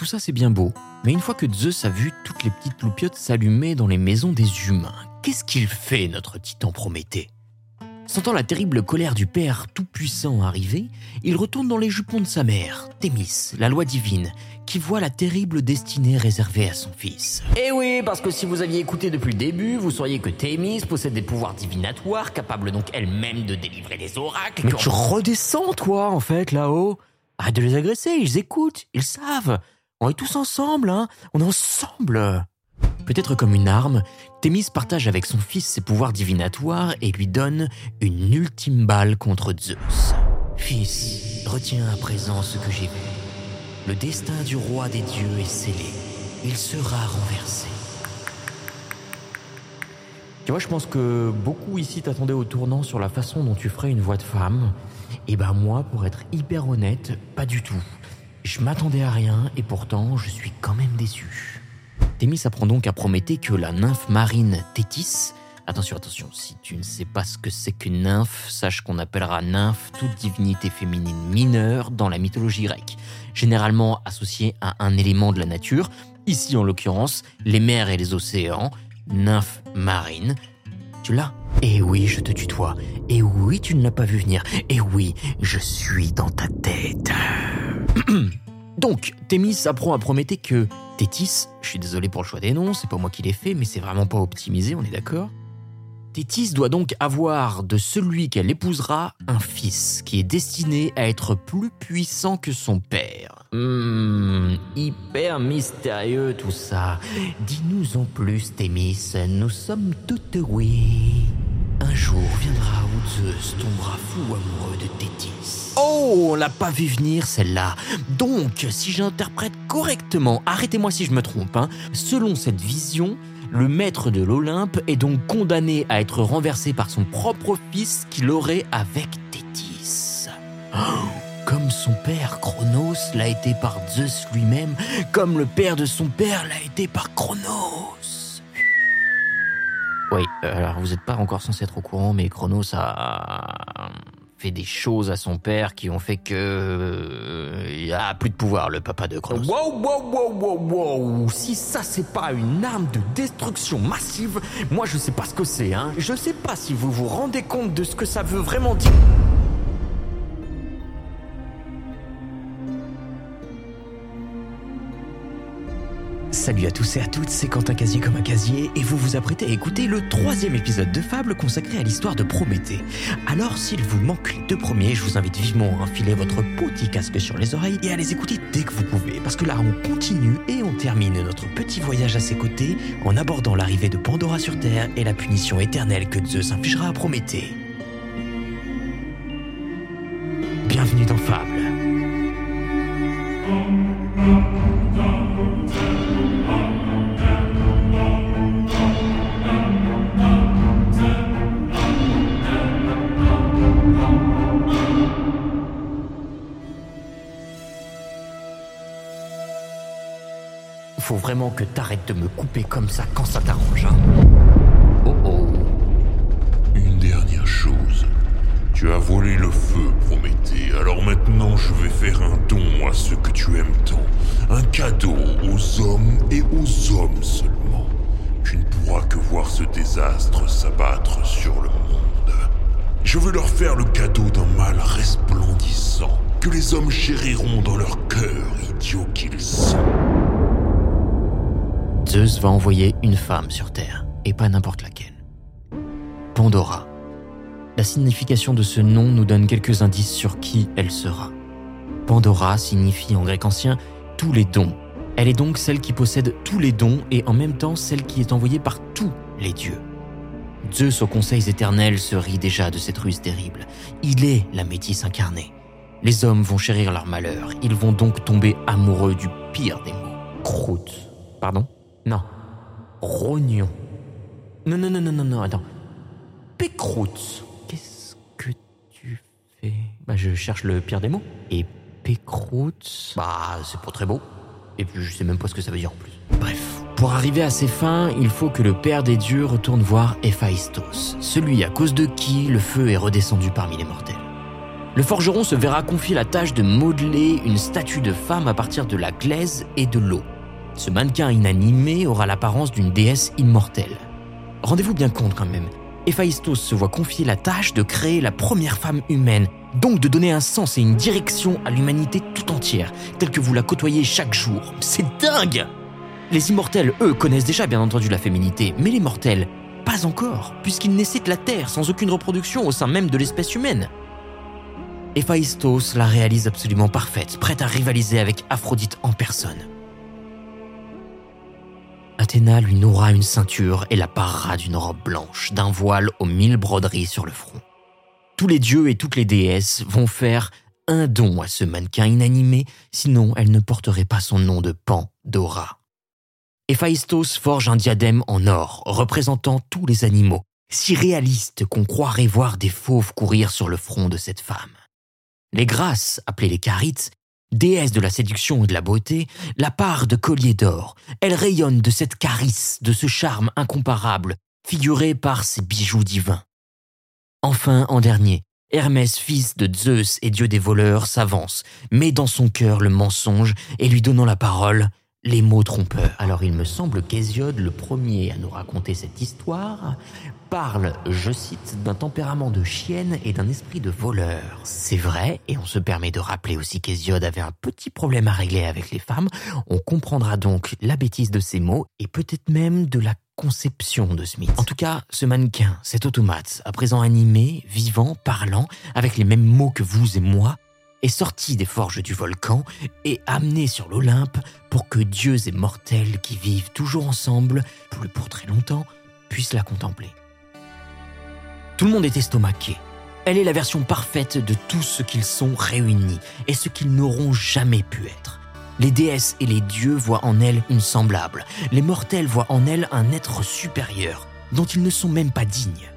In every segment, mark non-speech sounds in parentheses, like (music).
tout ça c'est bien beau, mais une fois que Zeus a vu toutes les petites loupiottes s'allumer dans les maisons des humains, qu'est-ce qu'il fait, notre titan Prométhée? Sentant la terrible colère du Père Tout-Puissant arriver, il retourne dans les jupons de sa mère, Thémis, la loi divine, qui voit la terrible destinée réservée à son fils. Eh oui, parce que si vous aviez écouté depuis le début, vous sauriez que Thémis possède des pouvoirs divinatoires, capables donc elle-même de délivrer des oracles. Mais tu redescends, toi, en fait, là-haut. Arrête de les agresser, ils écoutent, ils savent. On est tous ensemble, hein. On est ensemble. Peut-être comme une arme, Thémis partage avec son fils ses pouvoirs divinatoires et lui donne une ultime balle contre Zeus. Fils, retiens à présent ce que j'ai vu. Le destin du roi des dieux est scellé. Il sera renversé. Tu vois, je pense que beaucoup ici t'attendaient au tournant sur la façon dont tu ferais une voix de femme. Et ben moi, pour être hyper honnête, pas du tout. Je m'attendais à rien et pourtant je suis quand même déçu. Thémis apprend donc à Prométhée que la nymphe marine Thétis, attention, attention, si tu ne sais pas ce que c'est qu'une nymphe, sache qu'on appellera nymphe toute divinité féminine mineure dans la mythologie grecque, généralement associée à un élément de la nature, ici en l'occurrence les mers et les océans, nymphe marine. Tu l'as? Eh oui, je te tutoie. Eh oui, tu ne l'as pas vu venir. Eh oui, je suis dans ta tête. (clears throat) Donc, Thémis apprend à Prométhée que Tétis, je suis désolé pour le choix des noms, c'est pas moi qui l'ai fait, mais c'est vraiment pas optimisé, on est d'accord Tétis doit donc avoir de celui qu'elle épousera un fils qui est destiné à être plus puissant que son père. Hum, hyper mystérieux tout ça. Dis-nous en plus, Thémis, nous sommes toutes oui. Un jour viendra Zeus tombera fou amoureux de Tétis. Oh, on l'a pas vu venir celle-là. Donc, si j'interprète correctement, arrêtez-moi si je me trompe, hein, selon cette vision, le maître de l'Olympe est donc condamné à être renversé par son propre fils qu'il aurait avec Tétis. comme son père Chronos l'a été par Zeus lui-même, comme le père de son père l'a été par Chronos. Oui, euh, alors vous n'êtes pas encore censé être au courant, mais Chronos a fait des choses à son père qui ont fait que euh, il a plus de pouvoir, le papa de Chronos. Wow, wow, wow, wow, wow Si ça c'est pas une arme de destruction massive, moi je sais pas ce que c'est, hein. Je sais pas si vous vous rendez compte de ce que ça veut vraiment dire. Salut à tous et à toutes, c'est Quentin Casier comme un casier et vous vous apprêtez à écouter le troisième épisode de Fable consacré à l'histoire de Prométhée. Alors s'il vous manque les deux premiers, je vous invite vivement à enfiler votre petit casque sur les oreilles et à les écouter dès que vous pouvez parce que là on continue et on termine notre petit voyage à ses côtés en abordant l'arrivée de Pandora sur Terre et la punition éternelle que Zeus infligera à Prométhée. Bienvenue dans Fable. Vraiment que t'arrêtes de me couper comme ça quand ça t'arrange, hein. Oh oh. Une dernière chose. Tu as volé le feu, Prométhée. Alors maintenant, je vais faire un don à ceux que tu aimes tant. Un cadeau aux hommes et aux hommes seulement. Tu ne pourras que voir ce désastre s'abattre sur le monde. Je veux leur faire le cadeau d'un mal resplendissant que les hommes chériront dans leur cœur, idiots qu'ils sont. Zeus va envoyer une femme sur Terre, et pas n'importe laquelle. Pandora. La signification de ce nom nous donne quelques indices sur qui elle sera. Pandora signifie en grec ancien tous les dons. Elle est donc celle qui possède tous les dons et en même temps celle qui est envoyée par tous les dieux. Zeus aux conseils éternels se rit déjà de cette ruse terrible. Il est la métisse incarnée. Les hommes vont chérir leur malheur, ils vont donc tomber amoureux du pire des mots. Croûte. Pardon? Non. Rognon. Non, non, non, non, non, non, attends. Pécroute. Qu'est-ce que tu fais? Bah, je cherche le pire des mots. Et pécroute. Bah, c'est pas très beau. Et puis, je sais même pas ce que ça veut dire en plus. Bref. Pour arriver à ses fins, il faut que le père des dieux retourne voir Héphaïstos, celui à cause de qui le feu est redescendu parmi les mortels. le forgeron se verra confier la tâche de modeler une statue de femme à partir de la glaise et de l'eau. Ce mannequin inanimé aura l'apparence d'une déesse immortelle. Rendez-vous bien compte quand même, Héphaïstos se voit confier la tâche de créer la première femme humaine, donc de donner un sens et une direction à l'humanité tout entière, telle que vous la côtoyez chaque jour. C'est dingue Les immortels, eux, connaissent déjà bien entendu la féminité, mais les mortels, pas encore, puisqu'ils naissaient de la Terre sans aucune reproduction au sein même de l'espèce humaine. Héphaïstos la réalise absolument parfaite, prête à rivaliser avec Aphrodite en personne. Athéna lui nourra une ceinture et la parera d'une robe blanche, d'un voile aux mille broderies sur le front. Tous les dieux et toutes les déesses vont faire un don à ce mannequin inanimé, sinon elle ne porterait pas son nom de Pan d'Ora. Héphaïstos forge un diadème en or représentant tous les animaux, si réaliste qu'on croirait voir des fauves courir sur le front de cette femme. Les grâces, appelées les carites, déesses de la séduction et de la beauté, la part de collier d'or. Elle rayonne de cette carisse, de ce charme incomparable, figuré par ses bijoux divins. Enfin, en dernier, Hermès, fils de Zeus et dieu des voleurs, s'avance, met dans son cœur le mensonge et lui donnant la parole, les mots trompeurs. Alors il me semble qu'Hésiode, le premier à nous raconter cette histoire, parle, je cite, d'un tempérament de chienne et d'un esprit de voleur. C'est vrai, et on se permet de rappeler aussi qu'Hésiode avait un petit problème à régler avec les femmes. On comprendra donc la bêtise de ces mots et peut-être même de la conception de Smith. En tout cas, ce mannequin, cet automate, à présent animé, vivant, parlant, avec les mêmes mots que vous et moi, est sorti des forges du volcan et amené sur l'Olympe pour que dieux et mortels qui vivent toujours ensemble, plus pour très longtemps, puissent la contempler. Tout le monde est estomaqué. Elle est la version parfaite de tout ce qu'ils sont réunis et ce qu'ils n'auront jamais pu être. Les déesses et les dieux voient en elle une semblable. Les mortels voient en elle un être supérieur, dont ils ne sont même pas dignes.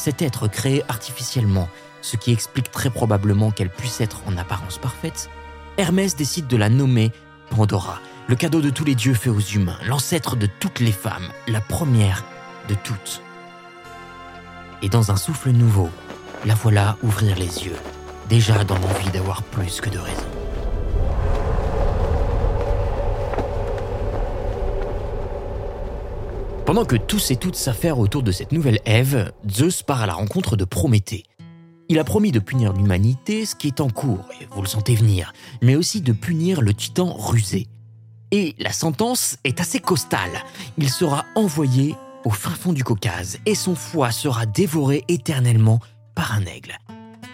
Cet être créé artificiellement ce qui explique très probablement qu'elle puisse être en apparence parfaite, Hermès décide de la nommer Pandora, le cadeau de tous les dieux fait aux humains, l'ancêtre de toutes les femmes, la première de toutes. Et dans un souffle nouveau, la voilà ouvrir les yeux, déjà dans l'envie d'avoir plus que de raison. Pendant que tous et toutes s'affairent autour de cette nouvelle Ève, Zeus part à la rencontre de Prométhée, il a promis de punir l'humanité, ce qui est en cours, et vous le sentez venir, mais aussi de punir le titan rusé. Et la sentence est assez costale. Il sera envoyé au fin fond du Caucase et son foie sera dévoré éternellement par un aigle.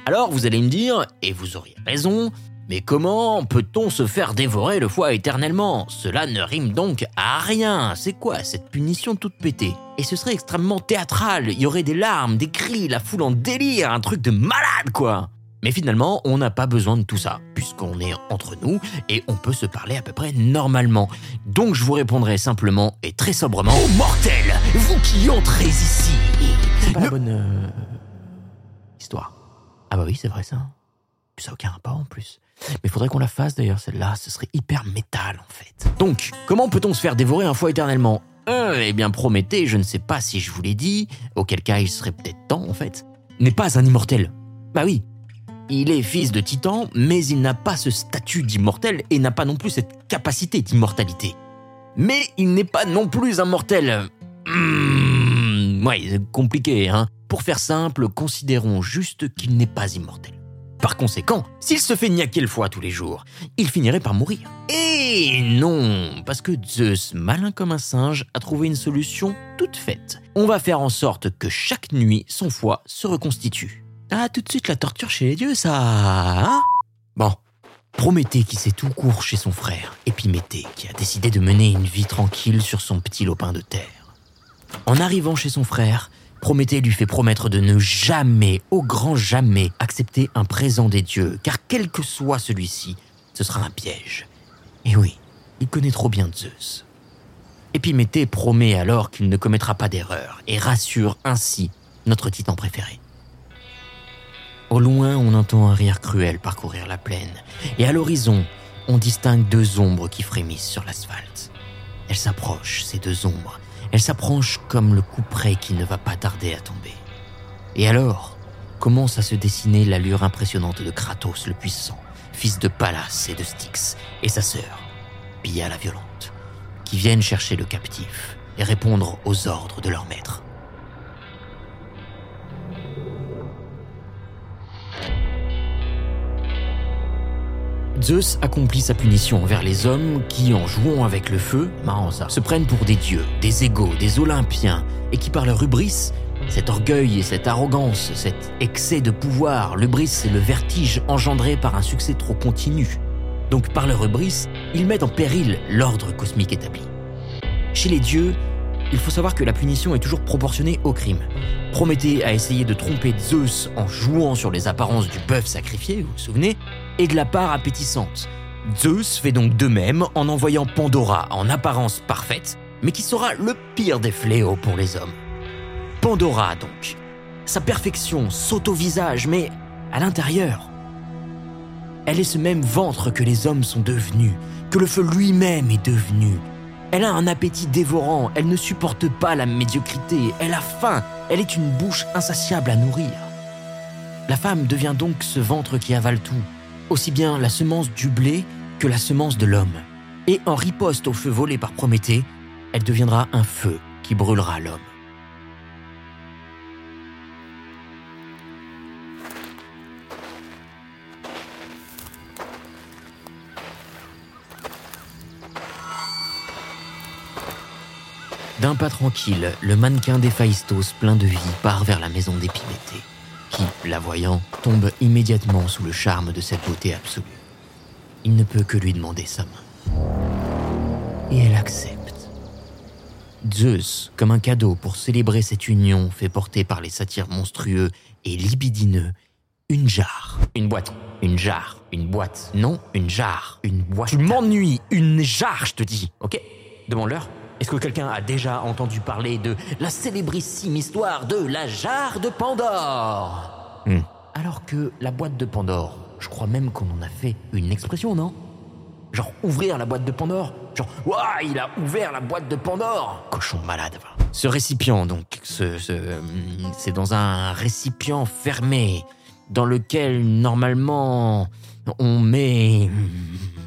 Alors vous allez me dire, et vous auriez raison, mais comment peut-on se faire dévorer le foie éternellement? Cela ne rime donc à rien. C'est quoi cette punition toute pétée? Et ce serait extrêmement théâtral. Il y aurait des larmes, des cris, la foule en délire, un truc de malade quoi. Mais finalement, on n'a pas besoin de tout ça, puisqu'on est entre nous et on peut se parler à peu près normalement. Donc je vous répondrai simplement et très sobrement Oh mortel Vous qui entrez ici C'est pas la bonne euh, histoire. Ah bah oui, c'est vrai ça. Ça n'a aucun rapport en plus. Mais il faudrait qu'on la fasse d'ailleurs, celle-là, ce serait hyper métal en fait. Donc, comment peut-on se faire dévorer un foie éternellement? Euh, Eh bien, Prométhée, je ne sais pas si je vous l'ai dit, auquel cas il serait peut-être temps en fait, n'est pas un immortel. Bah oui, il est fils de Titan, mais il n'a pas ce statut d'immortel et n'a pas non plus cette capacité d'immortalité. Mais il n'est pas non plus un mortel. Mmh, ouais, compliqué, hein. Pour faire simple, considérons juste qu'il n'est pas immortel. Par conséquent, s'il se fait niaquer le foie tous les jours, il finirait par mourir. Et non, parce que Zeus, malin comme un singe, a trouvé une solution toute faite. On va faire en sorte que chaque nuit, son foie se reconstitue. Ah, tout de suite la torture chez les dieux, ça hein? Bon, Prométhée qui s'est tout court chez son frère, Épiméthée qui a décidé de mener une vie tranquille sur son petit lopin de terre. En arrivant chez son frère, Prométhée lui fait promettre de ne jamais, au grand jamais, accepter un présent des dieux, car quel que soit celui-ci, ce sera un piège. Et oui, il connaît trop bien Zeus. Épiméthée promet alors qu'il ne commettra pas d'erreur et rassure ainsi notre titan préféré. Au loin, on entend un rire cruel parcourir la plaine, et à l'horizon, on distingue deux ombres qui frémissent sur l'asphalte. Elles s'approchent, ces deux ombres, elle s'approche comme le coup près qui ne va pas tarder à tomber. Et alors, commence à se dessiner l'allure impressionnante de Kratos le puissant, fils de Pallas et de Styx, et sa sœur, Pia la violente, qui viennent chercher le captif et répondre aux ordres de leur maître. Zeus accomplit sa punition envers les hommes qui, en jouant avec le feu, se prennent pour des dieux, des égaux, des olympiens, et qui par leur hubris, cet orgueil et cette arrogance, cet excès de pouvoir, l'hubris c'est le vertige engendré par un succès trop continu. Donc par leur hubris, ils mettent en péril l'ordre cosmique établi. Chez les dieux, il faut savoir que la punition est toujours proportionnée au crime. Prométhée a essayé de tromper Zeus en jouant sur les apparences du bœuf sacrifié, vous vous souvenez, et de la part appétissante. Zeus fait donc de même en envoyant Pandora en apparence parfaite, mais qui sera le pire des fléaux pour les hommes. Pandora donc. Sa perfection saute au visage, mais à l'intérieur. Elle est ce même ventre que les hommes sont devenus, que le feu lui-même est devenu. Elle a un appétit dévorant, elle ne supporte pas la médiocrité, elle a faim, elle est une bouche insatiable à nourrir. La femme devient donc ce ventre qui avale tout, aussi bien la semence du blé que la semence de l'homme. Et en riposte au feu volé par Prométhée, elle deviendra un feu qui brûlera l'homme. D'un pas tranquille, le mannequin d'Héphaïstos plein de vie part vers la maison d'Épiméthée, qui, la voyant, tombe immédiatement sous le charme de cette beauté absolue. Il ne peut que lui demander sa main. Et elle accepte. Zeus, comme un cadeau pour célébrer cette union fait porter par les satyres monstrueux et libidineux, une jarre. Une boîte. Une jarre. Une boîte. Non, une jarre. Une boîte. Tu m'ennuies. Une jarre, je te dis. Ok Demande-leur. Est-ce que quelqu'un a déjà entendu parler de la célébrissime histoire de la jarre de Pandore Hmm. Alors que la boîte de Pandore, je crois même qu'on en a fait une expression, non? Genre ouvrir la boîte de Pandore? Genre, ouah, il a ouvert la boîte de Pandore Cochon malade. Ce récipient, donc, ce, ce, hum, c'est dans un récipient fermé, dans lequel, normalement, on met...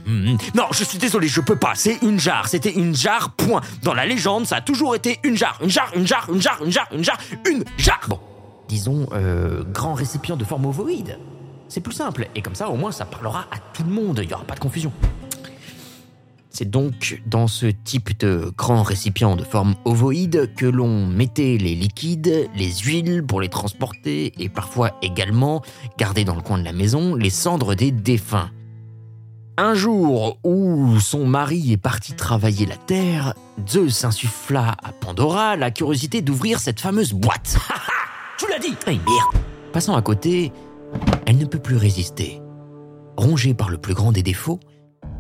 hum, Non, je suis désolé, je peux pas. C'est une jarre. C'était une jarre, point. Dans la légende, ça a toujours été une jarre. Une jarre, une jarre, une jarre, une jarre, une jarre, une jarre. Bon, disons, euh, grand récipient de forme ovoïde. C'est plus simple. Et comme ça, au moins, ça parlera à tout le monde. Il n'y aura pas de confusion. C'est donc dans ce type de grand récipient de forme ovoïde que l'on mettait les liquides, les huiles pour les transporter et parfois également, garder dans le coin de la maison, les cendres des défunts. Un jour où son mari est parti travailler la terre, Zeus insuffla à Pandora la curiosité d'ouvrir cette fameuse boîte. (laughs) tu l'as dit Eh merde Passant à côté, elle ne peut plus résister. Rongée par le plus grand des défauts,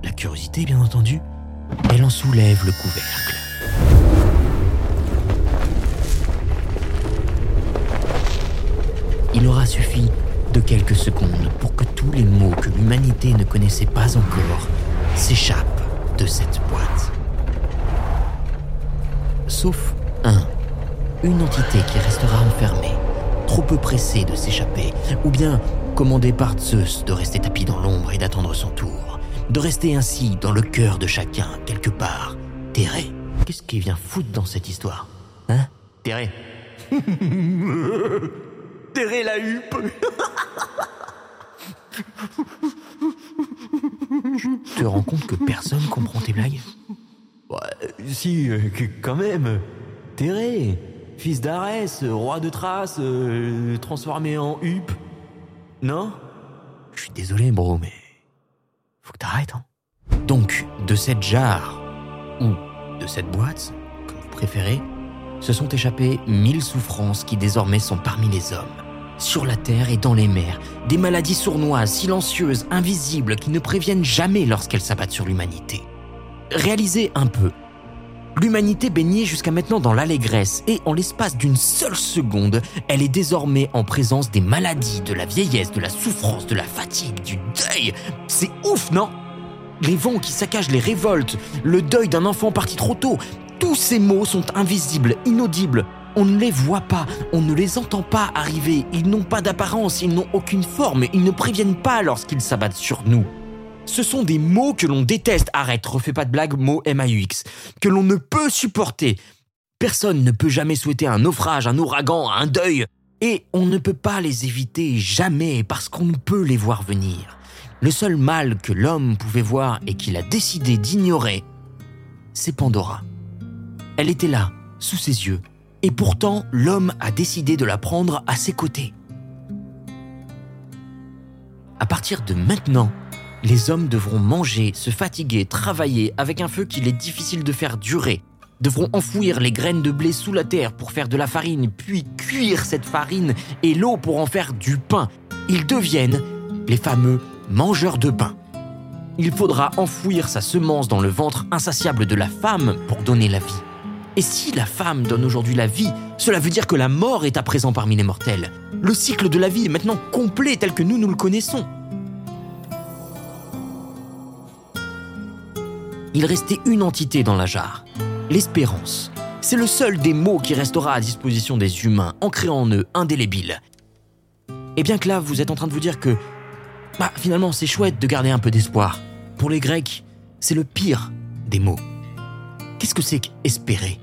la curiosité bien entendu, elle en soulève le couvercle. Il aura suffi de quelques secondes pour que tous les mots que l'humanité ne connaissait pas encore s'échappent de cette boîte. Sauf un, une entité qui restera enfermée, trop peu pressée de s'échapper, ou bien commandée par Zeus de rester tapis dans l'ombre et d'attendre son tour, de rester ainsi dans le cœur de chacun, quelque part, terré. Qu'est-ce qui vient foutre dans cette histoire Hein? Terré (laughs) Terré la huppe Tu te rends compte que personne comprend tes blagues? Ouais, si, euh, que- quand même. Terré, fils d'Arès, roi de Thrace, euh, transformé en huppe. Non? Je suis désolé, bro, mais. Faut que t'arrêtes, hein. Donc, de cette jarre, ou de cette boîte, comme vous préférez, se sont échappées mille souffrances qui désormais sont parmi les hommes. Sur la terre et dans les mers, des maladies sournoises, silencieuses, invisibles, qui ne préviennent jamais lorsqu'elles s'abattent sur l'humanité. Réalisez un peu. L'humanité baignait jusqu'à maintenant dans l'allégresse et en l'espace d'une seule seconde, elle est désormais en présence des maladies, de la vieillesse, de la souffrance, de la fatigue, du deuil. C'est ouf, non? Les vents qui saccagent les révoltes, le deuil d'un enfant parti trop tôt, tous ces mots sont invisibles, inaudibles. On ne les voit pas, on ne les entend pas arriver, ils n'ont pas d'apparence, ils n'ont aucune forme, ils ne préviennent pas lorsqu'ils s'abattent sur nous. Ce sont des mots que l'on déteste, arrête, refais pas de blague, mots M-A-U-X, que l'on ne peut supporter. Personne ne peut jamais souhaiter un naufrage, un ouragan, un deuil, et on ne peut pas les éviter jamais parce qu'on ne peut les voir venir. Le seul mal que l'homme pouvait voir et qu'il a décidé d'ignorer, c'est Pandora. Elle était là, sous ses yeux, et pourtant l'homme a décidé de la prendre à ses côtés. À partir de maintenant, les hommes devront manger, se fatiguer, travailler avec un feu qu'il est difficile de faire durer, devront enfouir les graines de blé sous la terre pour faire de la farine, puis cuire cette farine et l'eau pour en faire du pain. Ils deviennent les fameux mangeurs de pain. Il faudra enfouir sa semence dans le ventre insatiable de la femme pour donner la vie. Et si la femme donne aujourd'hui la vie, cela veut dire que la mort est à présent parmi les mortels. Le cycle de la vie est maintenant complet tel que nous nous le connaissons. Il restait une entité dans la jarre, l'espérance. C'est le seul des mots qui restera à disposition des humains, ancré en eux, indélébile. Et bien que là, vous êtes en train de vous dire que, bah, finalement, c'est chouette de garder un peu d'espoir. Pour les Grecs, c'est le pire des mots. Qu'est-ce que c'est qu'espérer?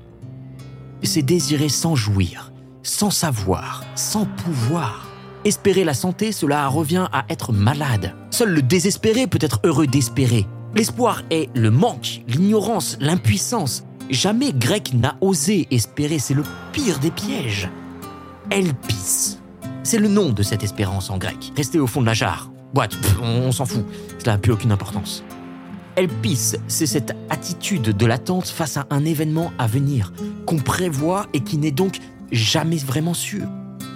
C'est désirer sans jouir, sans savoir, sans pouvoir. Espérer la santé, cela revient à être malade. Seul le désespéré peut être heureux d'espérer. L'espoir est le manque, l'ignorance, l'impuissance. Jamais grec n'a osé espérer, c'est le pire des pièges. Elpis. C'est le nom de cette espérance en grec. Restez au fond de la jarre. Boîte, on, s'en fout. Cela n'a plus aucune importance. Elpis, c'est cette attitude de l'attente face à un événement à venir, qu'on prévoit et qui n'est donc jamais vraiment sûr.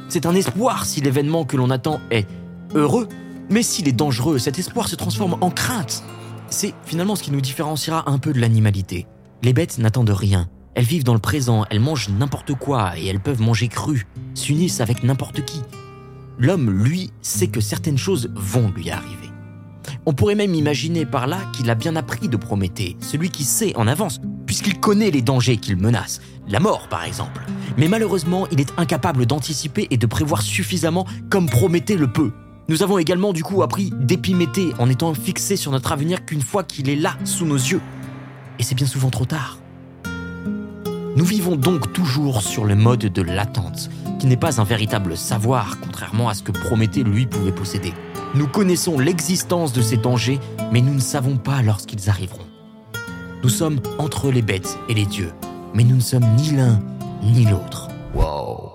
C'est un espoir si l'événement que l'on attend est heureux, mais s'il est dangereux, cet espoir se transforme en crainte. C'est finalement ce qui nous différenciera un peu de l'animalité. Les bêtes n'attendent rien. Elles vivent dans le présent, elles mangent n'importe quoi et elles peuvent manger cru, s'unissent avec n'importe qui. L'homme, lui, sait que certaines choses vont lui arriver. On pourrait même imaginer par là qu'il a bien appris de Prométhée, celui qui sait en avance, puisqu'il connaît les dangers qu'il menace, la mort par exemple. Mais malheureusement, il est incapable d'anticiper et de prévoir suffisamment comme Prométhée le peut. Nous avons également du coup appris d'épiméthée en étant fixé sur notre avenir qu'une fois qu'il est là, sous nos yeux. Et c'est bien souvent trop tard. Nous vivons donc toujours sur le mode de l'attente, qui n'est pas un véritable savoir, contrairement à ce que Prométhée lui pouvait posséder. Nous connaissons l'existence de ces dangers, mais nous ne savons pas lorsqu'ils arriveront. Nous sommes entre les bêtes et les dieux, mais nous ne sommes ni l'un ni l'autre. Wow,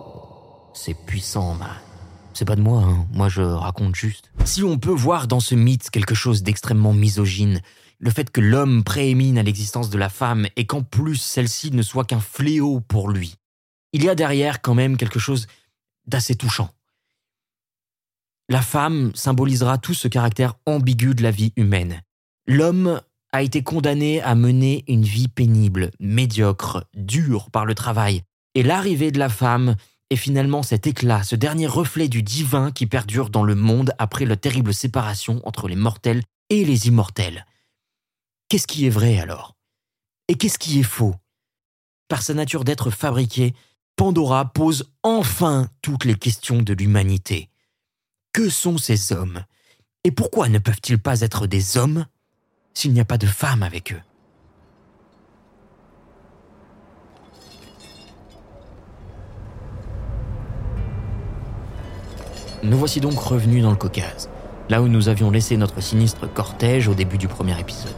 c'est puissant, man. C'est pas de moi, hein. moi je raconte juste. Si on peut voir dans ce mythe quelque chose d'extrêmement misogyne, le fait que l'homme préémine à l'existence de la femme et qu'en plus celle-ci ne soit qu'un fléau pour lui, il y a derrière quand même quelque chose d'assez touchant. La femme symbolisera tout ce caractère ambigu de la vie humaine. L'homme a été condamné à mener une vie pénible, médiocre, dure par le travail, et l'arrivée de la femme et finalement cet éclat, ce dernier reflet du divin qui perdure dans le monde après la terrible séparation entre les mortels et les immortels. Qu'est-ce qui est vrai alors? Et qu'est-ce qui est faux? Par sa nature d'être fabriqué, Pandora pose enfin toutes les questions de l'humanité. Que sont ces hommes? Et pourquoi ne peuvent-ils pas être des hommes s'il n'y a pas de femmes avec eux? Nous voici donc revenus dans le Caucase, là où nous avions laissé notre sinistre cortège au début du premier épisode.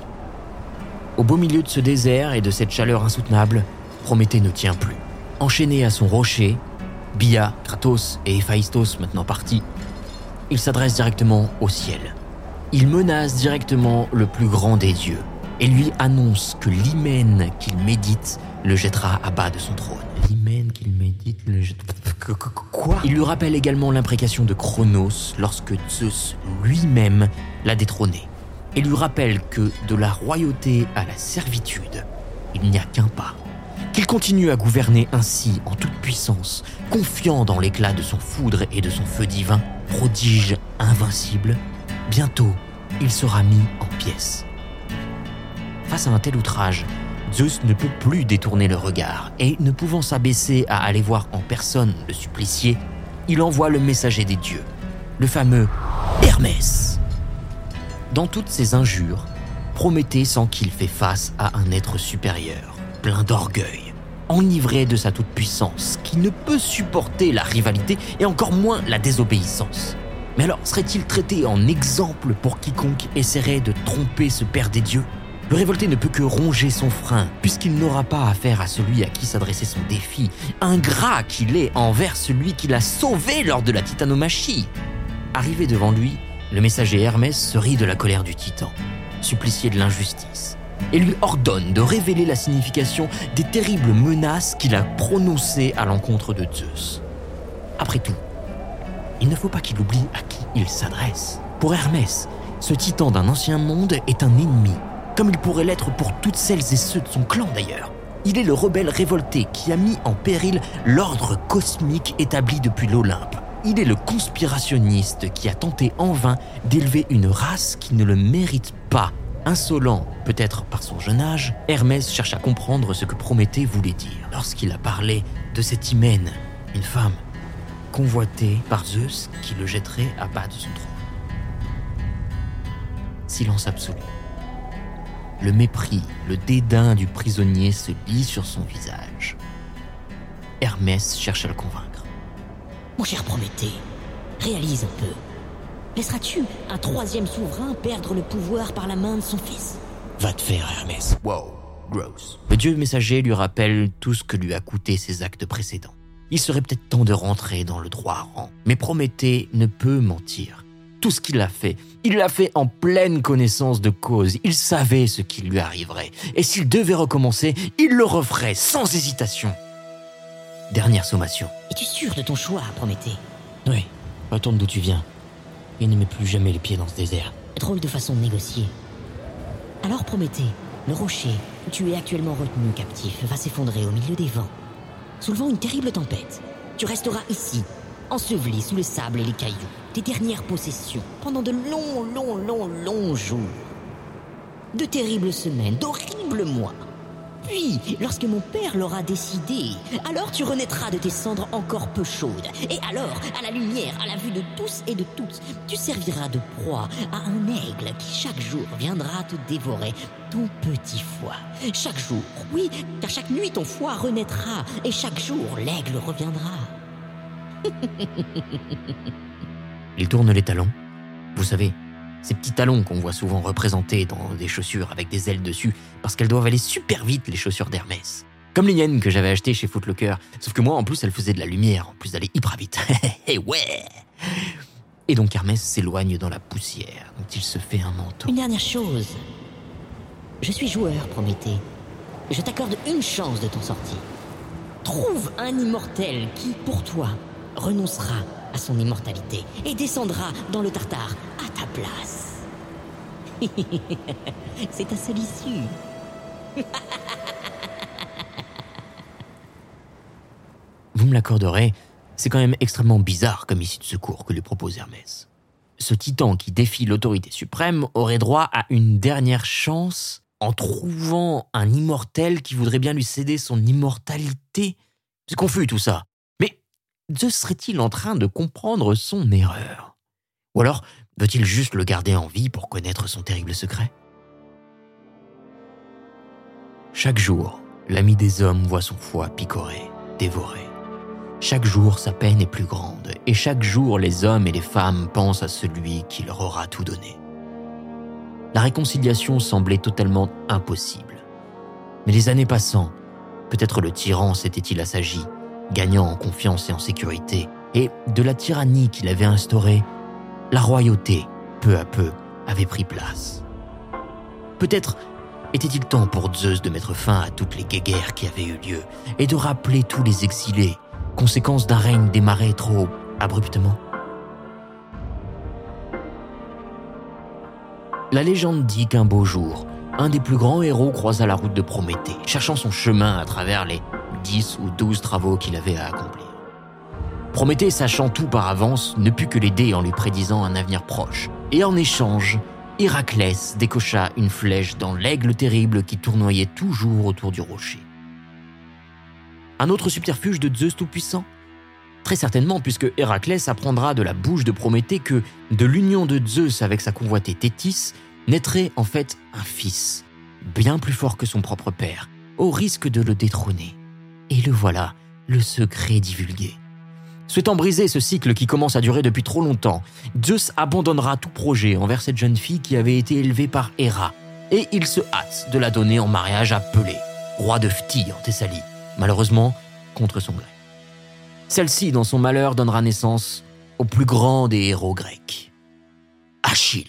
Au beau milieu de ce désert et de cette chaleur insoutenable, Prométhée ne tient plus. Enchaîné à son rocher, Bia, Kratos et Héphaïstos maintenant partis, il s'adresse directement au ciel. Il menace directement le plus grand des dieux et lui annonce que l'hymen qu'il médite le jettera à bas de son trône. L'hymen qu'il médite le jettera... Quoi? Il lui rappelle également l'imprécation de Chronos lorsque Zeus lui-même l'a détrôné. Et lui rappelle que de la royauté à la servitude, il n'y a qu'un pas. Qu'il continue à gouverner ainsi en toute puissance, confiant dans l'éclat de son foudre et de son feu divin, prodige invincible, bientôt il sera mis en pièces. Face à un tel outrage, Zeus ne peut plus détourner le regard, et ne pouvant s'abaisser à aller voir en personne le supplicié, il envoie le messager des dieux, le fameux Hermès. Dans toutes ces injures, Prométhée sent qu'il fait face à un être supérieur, plein d'orgueil, enivré de sa toute-puissance, qui ne peut supporter la rivalité et encore moins la désobéissance. Mais alors, serait-il traité en exemple pour quiconque essaierait de tromper ce père des dieux? Le révolté ne peut que ronger son frein, puisqu'il n'aura pas affaire à celui à qui s'adressait son défi, ingrat qu'il est envers celui qui l'a sauvé lors de la titanomachie. Arrivé devant lui, le messager Hermès se rit de la colère du titan, supplicié de l'injustice, et lui ordonne de révéler la signification des terribles menaces qu'il a prononcées à l'encontre de Zeus. Après tout, il ne faut pas qu'il oublie à qui il s'adresse. Pour Hermès, ce titan d'un ancien monde est un ennemi, comme il pourrait l'être pour toutes celles et ceux de son clan d'ailleurs. Il est le rebelle révolté qui a mis en péril l'ordre cosmique établi depuis l'Olympe. Il est le conspirationniste qui a tenté en vain d'élever une race qui ne le mérite pas. Insolent, peut-être par son jeune âge, Hermès cherche à comprendre ce que Prométhée voulait dire lorsqu'il a parlé de cette hymen, une femme convoité par Zeus qui le jetterait à bas de son trône. Silence absolu. Le mépris, le dédain du prisonnier se lit sur son visage. Hermès cherche à le convaincre. Mon cher Prométhée, réalise un peu. Laisseras-tu un troisième souverain perdre le pouvoir par la main de son fils? Va te faire, Hermès. Wow, gross. Le dieu messager lui rappelle tout ce que lui a coûté ses actes précédents. Il serait peut-être temps de rentrer dans le droit rang. Mais Prométhée ne peut mentir. Tout ce qu'il a fait, il l'a fait en pleine connaissance de cause. Il savait ce qui lui arriverait. Et s'il devait recommencer, il le referait sans hésitation. Dernière sommation. Es-tu sûr de ton choix, Prométhée? Oui, retourne d'où tu viens. Et ne mets plus jamais les pieds dans ce désert. Drôle de façon de négocier. Alors Prométhée, le rocher où tu es actuellement retenu captif va s'effondrer au milieu des vents soulevant une terrible tempête. Tu resteras ici, enseveli sous le sable et les cailloux, tes dernières possessions, pendant de longs, longs, longs, longs jours. De terribles semaines, d'horribles mois. Puis, lorsque mon père l'aura décidé, alors tu renaîtras de tes cendres encore peu chaudes. Et alors, à la lumière, à la vue de tous et de toutes, tu serviras de proie à un aigle qui chaque jour viendra te dévorer ton petit foie. Chaque jour, oui, car chaque nuit ton foie renaîtra, et chaque jour l'aigle reviendra. Il tourne les talons. Vous savez, ces petits talons qu'on voit souvent représentés dans des chaussures avec des ailes dessus, parce qu'elles doivent aller super vite, les chaussures d'Hermès. Comme les miennes que j'avais achetées chez Footlocker, sauf que moi, en plus, elles faisaient de la lumière, en plus d'aller hyper vite. (laughs) Et ouais Et donc Hermès s'éloigne dans la poussière, dont il se fait un manteau. Une dernière chose. Je suis joueur, Prométhée. Je t'accorde une chance de t'en sortir. Trouve un immortel qui, pour toi, renoncera à son immortalité et descendra dans le Tartare à ta place. (laughs) C'est ta seule issue. Vous me l'accorderez, c'est quand même extrêmement bizarre comme issue de secours que lui propose Hermès. Ce titan qui défie l'autorité suprême aurait droit à une dernière chance en trouvant un immortel qui voudrait bien lui céder son immortalité. C'est confus tout ça. Zeus serait-il en train de comprendre son erreur? Ou alors veut-il juste le garder en vie pour connaître son terrible secret? Chaque jour, l'ami des hommes voit son foie picoré, dévoré. Chaque jour, sa peine est plus grande, et chaque jour, les hommes et les femmes pensent à celui qui leur aura tout donné. La réconciliation semblait totalement impossible. Mais les années passant, peut-être le tyran s'était-il assagi gagnant en confiance et en sécurité, et de la tyrannie qu'il avait instaurée, la royauté, peu à peu, avait pris place. Peut-être était-il temps pour Zeus de mettre fin à toutes les guerres qui avaient eu lieu et de rappeler tous les exilés, conséquence d'un règne démarré trop abruptement La légende dit qu'un beau jour, un des plus grands héros croisa la route de Prométhée, cherchant son chemin à travers les 10 ou 12 travaux qu'il avait à accomplir. Prométhée, sachant tout par avance, ne put que l'aider en lui prédisant un avenir proche. Et en échange, Héraclès décocha une flèche dans l'aigle terrible qui tournoyait toujours autour du rocher. Un autre subterfuge de Zeus Tout-Puissant? Très certainement, puisque Héraclès apprendra de la bouche de Prométhée que de l'union de Zeus avec sa convoitée Thétis naîtrait en fait un fils, bien plus fort que son propre père, au risque de le détrôner. Et le voilà, le secret divulgué. Souhaitant briser ce cycle qui commence à durer depuis trop longtemps, Zeus abandonnera tout projet envers cette jeune fille qui avait été élevée par Héra, et il se hâte de la donner en mariage à Pelée, roi de Phthie en Thessalie, malheureusement contre son gré. Celle-ci, dans son malheur, donnera naissance au plus grand des héros grecs, Achille.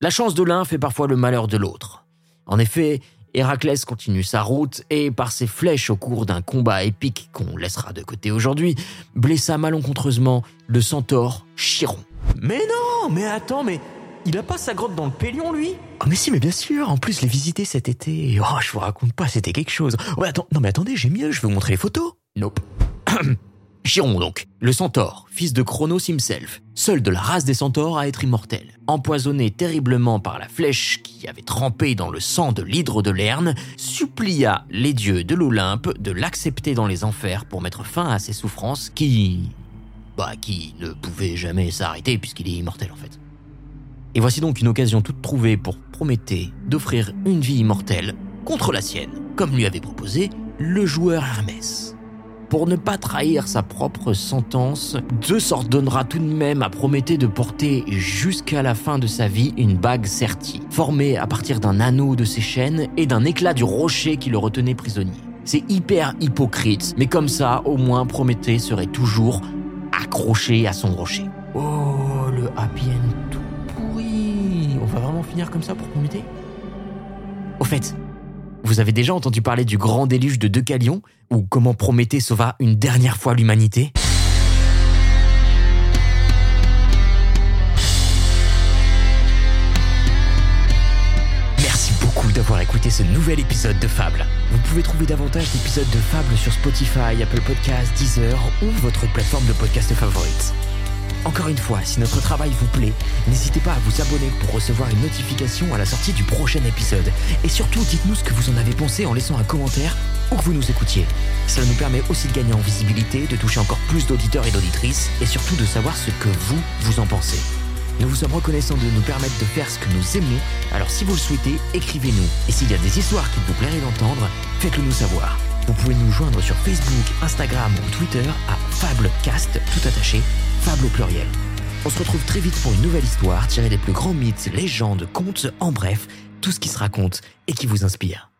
La chance de l'un fait parfois le malheur de l'autre. En effet, Héraclès continue sa route et, par ses flèches au cours d'un combat épique qu'on laissera de côté aujourd'hui, blessa malencontreusement le centaure Chiron. Mais non, mais attends, mais il a pas sa grotte dans le Pélion, lui? Oh mais si, mais bien sûr. En plus, je l'ai visité cet été. Oh, je vous raconte pas, c'était quelque chose. Ouais, attends, non mais attendez, j'ai mieux. Je vais vous montrer les photos. Nope. (clears throat) Chiron donc, le centaure, fils de Chronos himself, seul de la race des centaures à être immortel. Empoisonné terriblement par la flèche qui avait trempé dans le sang de l'hydre de Lerne, supplia les dieux de l'Olympe de l'accepter dans les enfers pour mettre fin à ses souffrances qui... bah qui ne pouvaient jamais s'arrêter puisqu'il est immortel en fait. Et voici donc une occasion toute trouvée pour Prométhée d'offrir une vie immortelle contre la sienne, comme lui avait proposé le joueur Hermès. Pour ne pas trahir sa propre sentence, Zeus ordonnera tout de même à Prométhée de porter jusqu'à la fin de sa vie une bague sertie, formée à partir d'un anneau de ses chaînes et d'un éclat du rocher qui le retenait prisonnier. C'est hyper hypocrite, mais comme ça, au moins Prométhée serait toujours accroché à son rocher. Oh, le happy end tout pourri. On va vraiment finir comme ça pour Prométhée? Au fait, vous avez déjà entendu parler du grand déluge de Deucalion ou comment Prométhée sauva une dernière fois l'humanité? Merci beaucoup d'avoir écouté ce nouvel épisode de Fable. Vous pouvez trouver davantage d'épisodes de Fable sur Spotify, Apple Podcasts, Deezer ou votre plateforme de podcast favorite. Encore une fois, si notre travail vous plaît, n'hésitez pas à vous abonner pour recevoir une notification à la sortie du prochain épisode. Et surtout, dites-nous ce que vous en avez pensé en laissant un commentaire où que vous nous écoutiez. Cela nous permet aussi de gagner en visibilité, de toucher encore plus d'auditeurs et d'auditrices, et surtout de savoir ce que vous, vous en pensez. Nous vous sommes reconnaissants de nous permettre de faire ce que nous aimons, alors si vous le souhaitez, écrivez-nous. Et s'il y a des histoires qu'il vous plairait d'entendre, faites-le nous savoir. Vous pouvez nous joindre sur Facebook, Instagram ou Twitter à Fablecast, tout attaché, On se retrouve très vite pour une nouvelle histoire tirée des plus grands mythes, légendes, contes, en bref, tout ce qui se raconte et qui vous inspire.